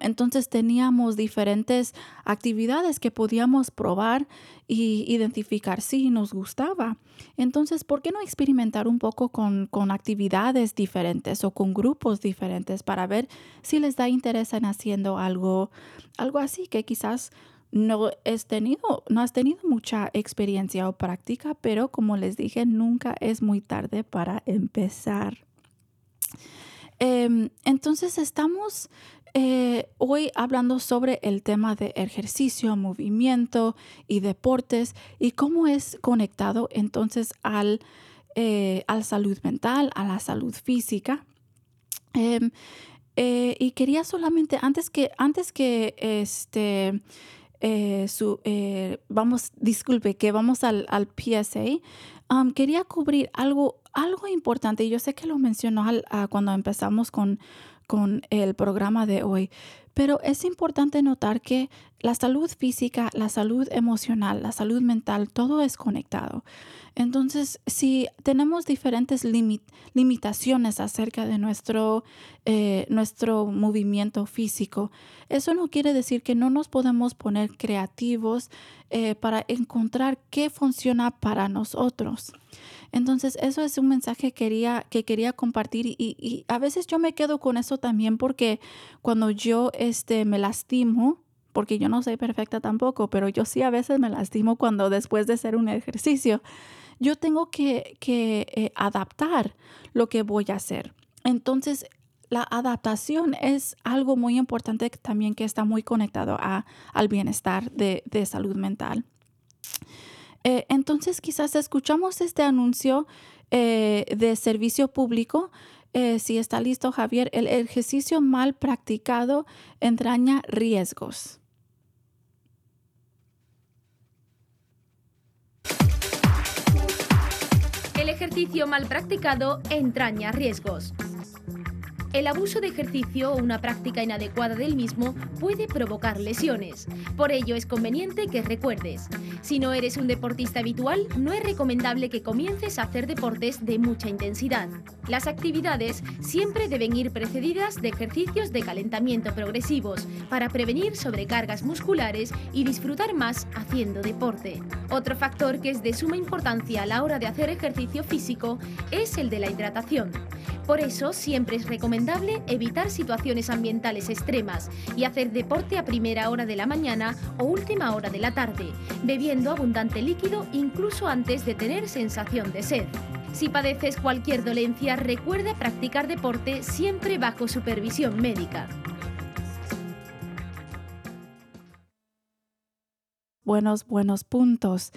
Speaker 3: Entonces teníamos diferentes actividades que podíamos probar y identificar si nos gustaba. Entonces, ¿por qué no experimentar un poco con, con, actividades diferentes o con grupos diferentes para ver si les da interés en haciendo algo, algo así que quizás no, has tenido, no has tenido mucha experiencia o práctica, pero como les dije, nunca es muy tarde para empezar. Em, entonces estamos eh, hoy hablando sobre el tema de ejercicio, movimiento y deportes y cómo es conectado entonces al, eh, a la salud mental, a la salud física. Em, eh, y quería solamente, antes que, antes que este, su, vamos, disculpe, que vamos al, al PSA, quería cubrir algo, algo importante. Yo sé que lo mencionó cuando empezamos con, con el programa de hoy. Pero es importante notar que la salud física, la salud emocional, la salud mental, todo es conectado. Entonces, si tenemos diferentes limitaciones acerca de nuestro, eh, nuestro movimiento físico, eso no quiere decir que no nos podemos poner creativos eh, para encontrar qué funciona para nosotros. Entonces, eso es un mensaje que quería, que quería compartir y, a veces yo me quedo con eso también porque cuando yo este, me lastimo, porque yo no soy perfecta tampoco, pero yo sí a veces me lastimo cuando después de hacer un ejercicio, yo tengo que, eh, adaptar lo que voy a hacer. Entonces, la adaptación es algo muy importante también que está muy conectado a, al bienestar de, de salud mental. Eh, entonces quizás escuchamos este anuncio eh, de servicio público. Eh, si está listo, Javier, el ejercicio mal practicado entraña riesgos.
Speaker 8: El ejercicio mal practicado entraña riesgos. El abuso de ejercicio o una práctica inadecuada del mismo puede provocar lesiones. Por ello es conveniente que recuerdes, si no eres un deportista habitual, no es recomendable que comiences a hacer deportes de mucha intensidad. Las actividades siempre deben ir precedidas de ejercicios de calentamiento progresivos para prevenir sobrecargas musculares y disfrutar más haciendo deporte. Otro factor que es de suma importancia a la hora de hacer ejercicio físico es el de la hidratación. Por eso siempre es recomendable evitar situaciones ambientales extremas y hacer deporte a primera hora de la mañana o última hora de la tarde, bebiendo abundante líquido incluso antes de tener sensación de sed. Si padeces cualquier dolencia, recuerda practicar deporte siempre bajo supervisión médica.
Speaker 3: Buenos, buenos puntos.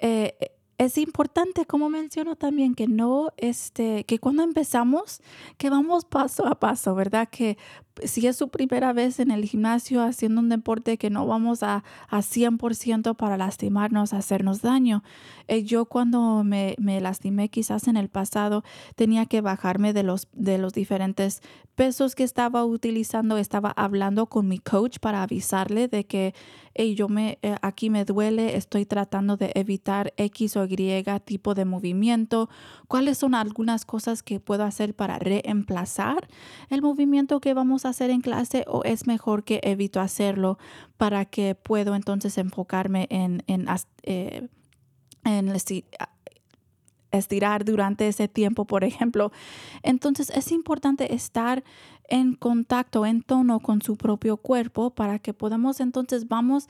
Speaker 3: Eh, es importante, como menciono también, que no, este, que cuando empezamos, que vamos paso a paso, ¿verdad? Que si es su primera vez en el gimnasio haciendo un deporte que no vamos a, a 100% para lastimarnos, hacernos daño. Eh, yo cuando me, me, lastimé quizás en el pasado tenía que bajarme de los, de los diferentes pesos que estaba utilizando. Estaba hablando con mi coach para avisarle de que yo me, eh, aquí me duele, estoy tratando de evitar X o Y tipo de movimiento. ¿Cuáles son algunas cosas que puedo hacer para reemplazar el movimiento que vamos a hacer en clase o es mejor que evito hacerlo para que puedo entonces enfocarme en, en, eh, en estirar durante ese tiempo, por ejemplo. Entonces es importante estar en contacto, en tono con su propio cuerpo para que podamos entonces vamos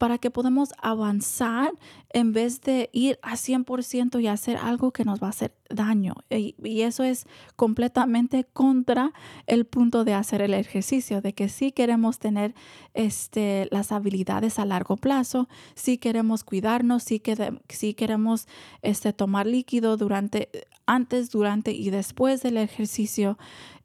Speaker 3: para que podamos avanzar en vez de ir a 100% y hacer algo que nos va a hacer daño. Y, eso es completamente contra el punto de hacer el ejercicio, de que sí queremos tener este, las habilidades a largo plazo, sí queremos cuidarnos, sí, que, sí queremos este, tomar líquido durante, antes, durante y después del ejercicio,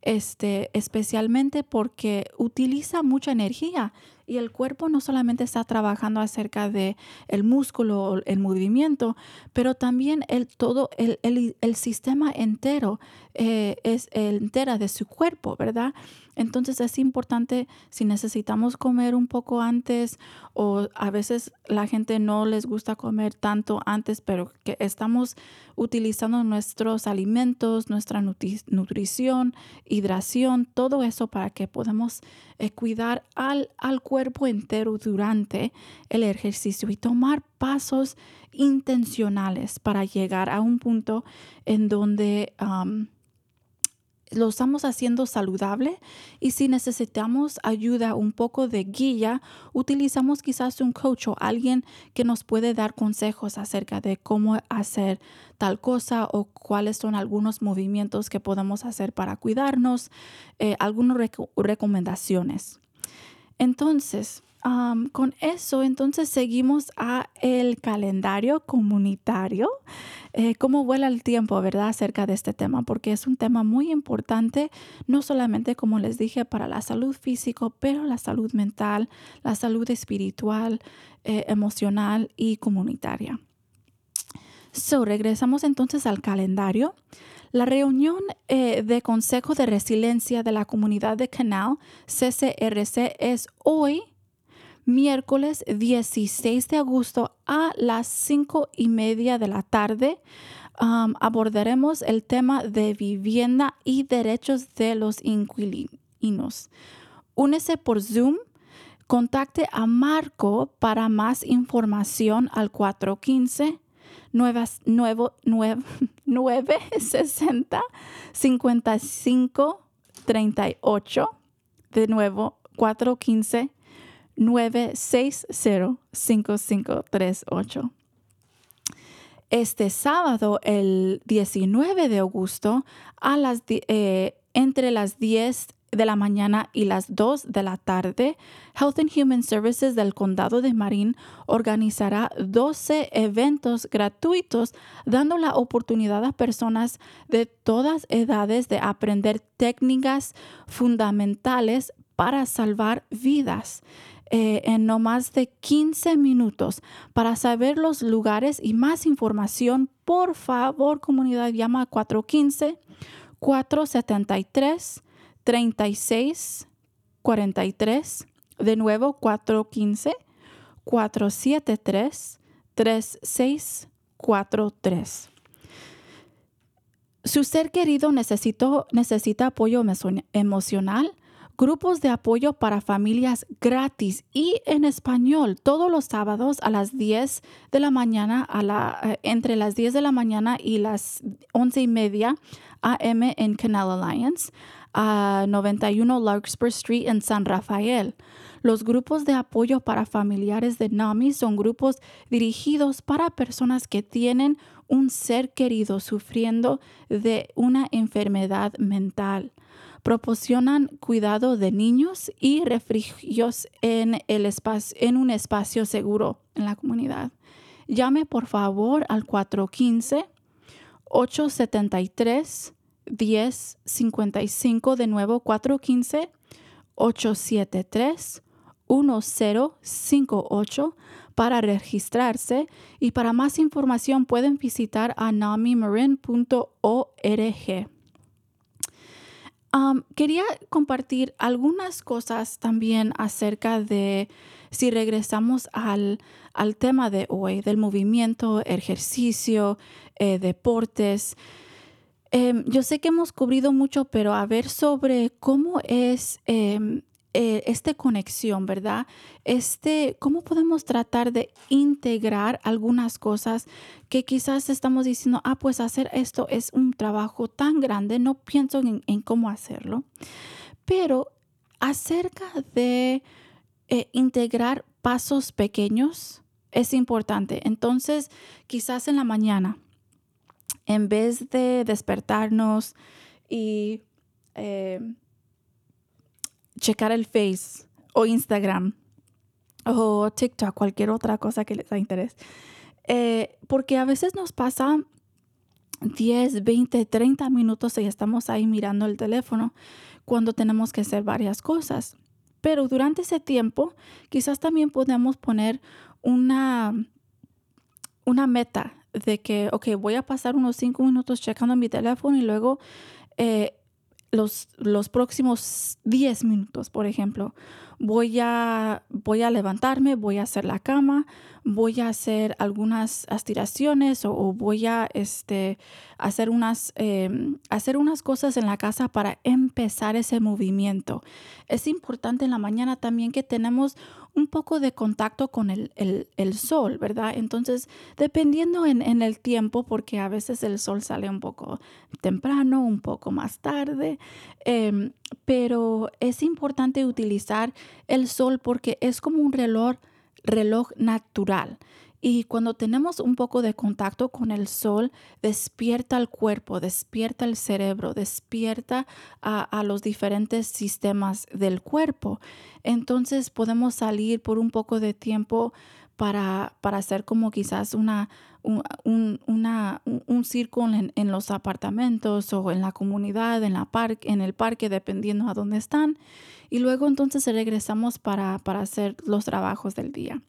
Speaker 3: este, especialmente porque utiliza mucha energía y el cuerpo no solamente está trabajando acerca de el músculo, el movimiento, pero también el todo, el, el, el sistema entero eh, es entera de su cuerpo, ¿verdad? Entonces es importante si necesitamos comer un poco antes o a veces la gente no les gusta comer tanto antes, pero que estamos utilizando nuestros alimentos, nuestra nutrición, hidratación, todo eso para que podamos eh, cuidar al, al cuerpo entero durante el ejercicio y tomar pasos intencionales para llegar a un punto en donde lo estamos haciendo saludable y si necesitamos ayuda, un poco de guía, utilizamos quizás un coach o alguien que nos puede dar consejos acerca de cómo hacer tal cosa o cuáles son algunos movimientos que podemos hacer para cuidarnos, eh, algunas recomendaciones. Entonces, con eso, entonces seguimos a el calendario comunitario. Eh, cómo vuela el tiempo, ¿verdad? Acerca de este tema, porque es un tema muy importante, no solamente, como les dije, para la salud física, pero la salud mental, la salud espiritual, eh, emocional y comunitaria. So, regresamos entonces al calendario. La reunión eh, de Consejo de Resiliencia de la Comunidad de Canal, CCRC, es hoy miércoles 16 de agosto a las 5 y media de la tarde. abordaremos el tema de vivienda y derechos de los inquilinos. Únese por Zoom. Contacte a Marco para más información al 415 960 55 38. De nuevo, 415 960-5538. Este sábado, el 19 de agosto, a las, eh, entre las 10 de la mañana y las 2 de la tarde, Health and Human Services del Condado de Marin organizará 12 eventos gratuitos dando la oportunidad a personas de todas edades de aprender técnicas fundamentales para salvar vidas. Eh, en no más de 15 minutos. Para saber los lugares y más información, por favor, comunidad, llama a 415 473 36 43. De nuevo, 415 473 3643. Su ser querido necesita apoyo emocional grupos de apoyo para familias gratis y en español todos los sábados a las 10 de la mañana, a la, eh, entre las 10 de la mañana y las 11 y media AM en Canal Alliance, a 91 Larkspur Street en San Rafael. Los grupos de apoyo para familiares de NAMI son grupos dirigidos para personas que tienen un ser querido sufriendo de una enfermedad mental proporcionan cuidado de niños y refugios en, el espacio, en un espacio seguro en la comunidad. Llame por favor al 415-873-1055, de nuevo 415 1-873-1058 para registrarse y para más información pueden visitar anamimarin.org. Quería compartir algunas cosas también acerca de si regresamos al, al tema de hoy, del movimiento, ejercicio, eh, deportes. Em, yo sé que hemos cubrido mucho, pero a ver sobre cómo es em, eh, esta conexión, ¿verdad? Este, ¿cómo podemos tratar de integrar algunas cosas que quizás estamos diciendo, ah, pues hacer esto es un trabajo tan grande, no pienso en, cómo hacerlo, pero acerca de eh, integrar pasos pequeños es importante. Entonces, quizás en la mañana, en vez de despertarnos y eh, checar el Face o Instagram o TikTok, cualquier otra cosa que les da interés. Eh, porque a veces nos pasa 10, 20, 30 minutos y estamos ahí mirando el teléfono cuando tenemos que hacer varias cosas. Pero durante ese tiempo, quizás también podemos poner una, una meta de que, ok, voy a pasar unos 5 minutos checando mi teléfono y luego eh, los, los próximos 10 minutos, por ejemplo, voy a, voy a levantarme, voy a hacer la cama, voy a hacer algunas aspiraciones o, voy a este, hacer, unas, em, hacer unas cosas en la casa para empezar ese movimiento. Es importante en la mañana también que tenemos un poco de contacto con el, sol, ¿verdad? Entonces, dependiendo en, el tiempo, porque a veces el sol sale un poco temprano, un poco más tarde, em, pero es importante utilizar el sol porque es como un reloj, reloj natural. Y cuando tenemos un poco de contacto con el sol, despierta el cuerpo, despierta el cerebro, despierta a, los diferentes sistemas del cuerpo. Entonces podemos salir por un poco de tiempo para, para hacer como quizás una, un, una, un círculo en, los apartamentos o en la comunidad, en, la en el parque, dependiendo a dónde están. Y luego entonces regresamos para, para hacer los trabajos del día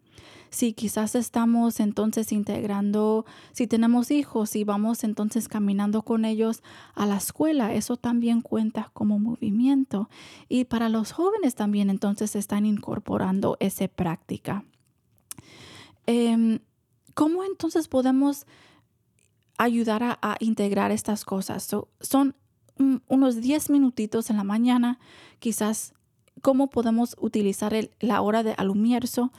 Speaker 3: si quizás estamos entonces integrando, si tenemos hijos y vamos entonces caminando con ellos a la escuela, eso también cuenta como movimiento. Y para los jóvenes también entonces están incorporando esa práctica. Em, ¿Cómo entonces podemos ayudar a, integrar estas cosas? son unos 10 minutitos en la mañana, quizás cómo podemos utilizar la hora de almuerzo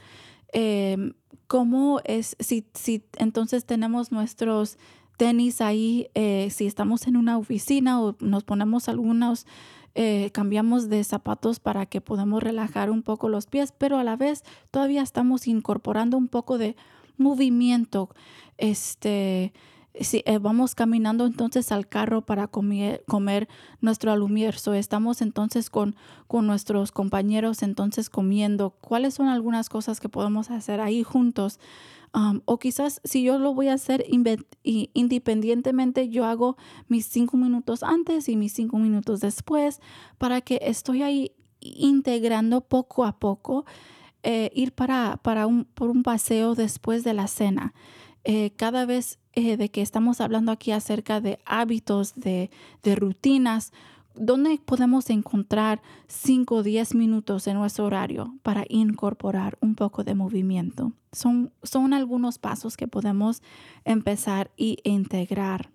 Speaker 3: Em, ¿Cómo es, si, si entonces tenemos nuestros tenis ahí, eh, si estamos en una oficina o nos ponemos algunos, eh, cambiamos de zapatos para que podamos relajar un poco los pies, pero a la vez todavía estamos incorporando un poco de movimiento, este, si eh, vamos caminando entonces al carro para comer, comer nuestro almuerzo, estamos entonces con, con nuestros compañeros entonces comiendo, cuáles son algunas cosas que podemos hacer ahí juntos. Um, o quizás si yo lo voy a hacer independientemente, yo hago mis cinco minutos antes y mis cinco minutos después para que estoy ahí integrando poco a poco, eh, ir para, para un, por un paseo después de la cena. Eh, cada vez eh, de que estamos hablando aquí acerca de hábitos, de, rutinas, ¿dónde podemos encontrar 5 o 10 minutos en nuestro horario para incorporar un poco de movimiento? Son, son algunos pasos que podemos empezar y integrar.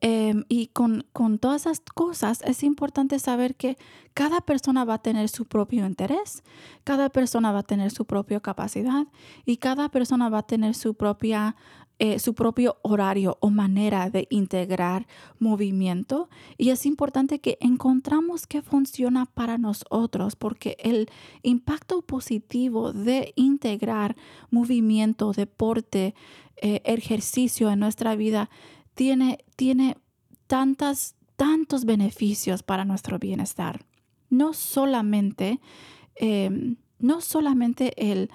Speaker 3: Em, y con, todas esas cosas es importante saber que cada persona va a tener su propio interés, cada persona va a tener su propia capacidad y cada persona va a tener su, propia, eh, su propio horario o manera de integrar movimiento. Y es importante que encontramos qué funciona para nosotros porque el impacto positivo de integrar movimiento, deporte, eh, ejercicio en nuestra vida tiene, tiene tantas, tantos beneficios para nuestro bienestar. No solamente, em, no solamente el,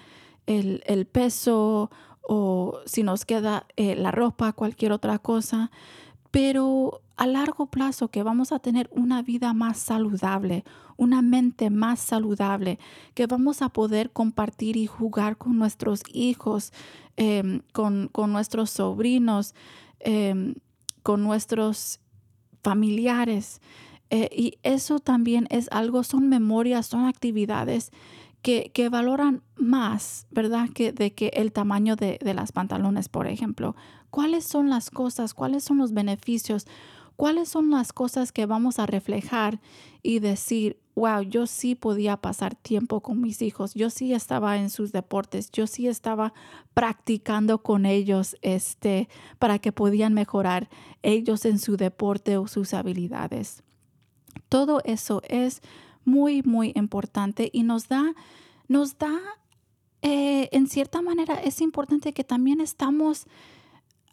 Speaker 3: el, peso o si nos queda eh, la ropa, cualquier otra cosa, pero a largo plazo que vamos a tener una vida más saludable, una mente más saludable, que vamos a poder compartir y jugar con nuestros hijos, em, con, nuestros sobrinos, em, con nuestros familiares. Eh, y eso también es algo, son memorias, son actividades que, valoran más, ¿verdad? Que de que el tamaño de, de las pantalones, por ejemplo. ¿Cuáles son las cosas? ¿Cuáles son los beneficios? ¿Cuáles son las cosas que vamos a reflejar y decir, wow, yo sí podía pasar tiempo con mis hijos, yo sí estaba en sus deportes, yo sí estaba practicando con ellos este, para que podían mejorar ellos en su deporte o sus habilidades? Todo eso es muy, muy importante y nos da, nos da, eh, en cierta manera es importante que también estamos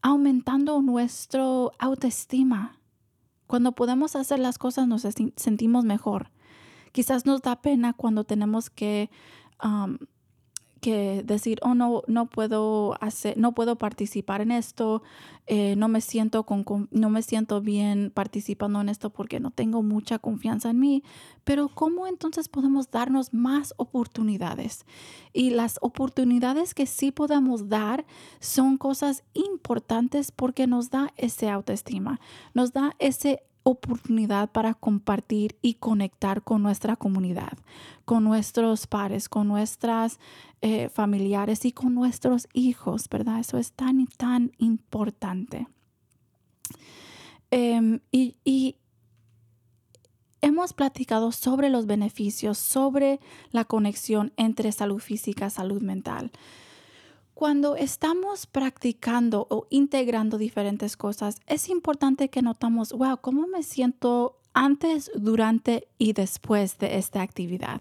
Speaker 3: aumentando nuestro autoestima. Cuando podemos hacer las cosas nos sentimos mejor. Quizás nos da pena cuando tenemos que que decir, oh, no, no puedo hacer, no puedo participar en esto, eh, no me siento con, no me siento bien participando en esto porque no tengo mucha confianza en mí. Pero ¿cómo entonces podemos darnos más oportunidades? Y las oportunidades que sí podemos dar son cosas importantes porque nos da ese autoestima, nos da ese oportunidad para compartir y conectar con nuestra comunidad, con nuestros pares, con nuestras eh, familiares y con nuestros hijos, ¿verdad? Eso es tan y tan importante. Em, y, y hemos platicado sobre los beneficios, sobre la conexión entre salud física, salud mental. Cuando estamos practicando o integrando diferentes cosas, es importante que notamos, wow, ¿cómo me siento antes, durante y después de esta actividad?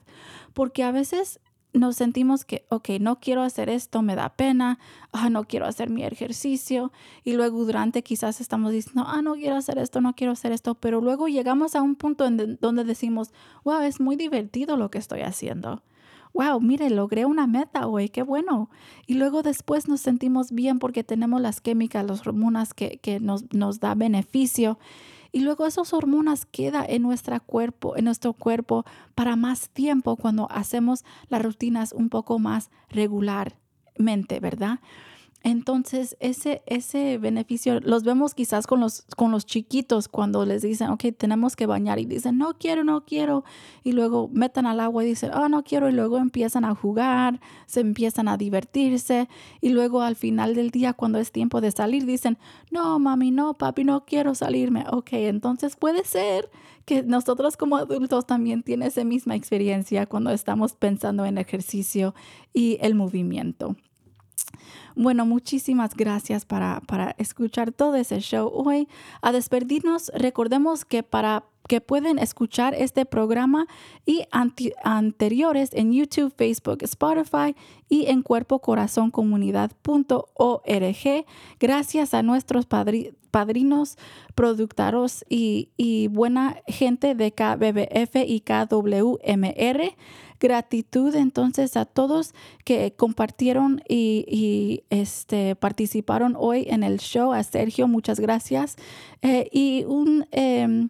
Speaker 3: Porque a veces nos sentimos que, ok, no quiero hacer esto, me da pena, ah, no quiero hacer mi ejercicio y luego durante quizás estamos diciendo, ah, no quiero hacer esto, no quiero hacer esto, pero luego llegamos a un punto en donde decimos, wow, es muy divertido lo que estoy haciendo wow, mire, logré una meta hoy, qué bueno. Y luego después nos sentimos bien porque tenemos las químicas, las hormonas que, nos, nos da beneficio. Y luego esas hormonas quedan en nuestro cuerpo, en nuestro cuerpo para más tiempo cuando hacemos las rutinas un poco más regularmente, ¿verdad? Entonces, ese, ese beneficio los vemos quizás con los, con los chiquitos cuando les dicen, ok, tenemos que bañar y dicen, no quiero, no quiero. Y luego metan al agua y dicen, oh, no quiero. Y luego empiezan a jugar, se empiezan a divertirse. Y luego al final del día, cuando es tiempo de salir, dicen, no, mami, no, papi, no quiero salirme. Ok, entonces puede ser que nosotros como adultos también tienen esa misma experiencia cuando estamos pensando en ejercicio y el movimiento. Bueno, muchísimas gracias para, escuchar todo ese show hoy. A despedirnos, recordemos que para que pueden escuchar este programa y anteriores en YouTube, Facebook, Spotify y en cuerpocorazoncomunidad.org. Gracias a nuestros padrinos, productores y, buena gente de KBBF y KWMR. Gratitud entonces a todos que compartieron y, este, participaron hoy en el show. A Sergio, muchas gracias. Eh, y un... Em,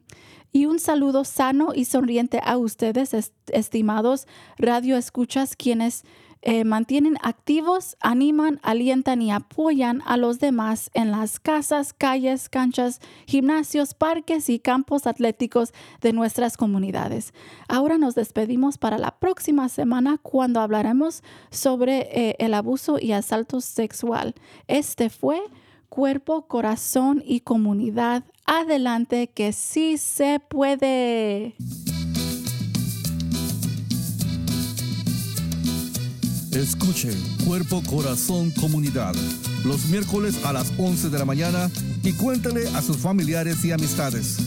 Speaker 3: y un saludo sano y sonriente a ustedes, estimados radio escuchas, quienes eh, mantienen activos, animan, alientan y apoyan a los demás en las casas, calles, canchas, gimnasios, parques y campos atléticos de nuestras comunidades. Ahora nos despedimos para la próxima semana cuando hablaremos sobre eh, el abuso y asalto sexual. Este fue cuerpo, corazón y comunidad. Adelante que sí se puede.
Speaker 1: Escuche Cuerpo, Corazón, Comunidad los miércoles a las 11 de la mañana y cuéntale a sus familiares y amistades.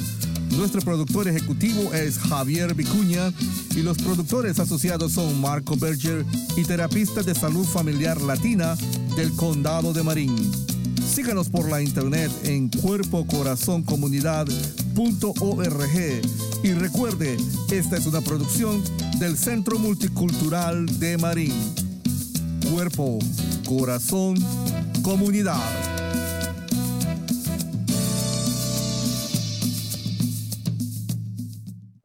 Speaker 1: Nuestro productor ejecutivo es Javier Vicuña y los productores asociados son Marco Berger y terapista de salud familiar latina del Condado de Marín. Síganos por la internet en cuerpocorazoncomunidad.org y recuerde, esta es una producción del Centro Multicultural de Marín cuerpo, corazón, comunidad.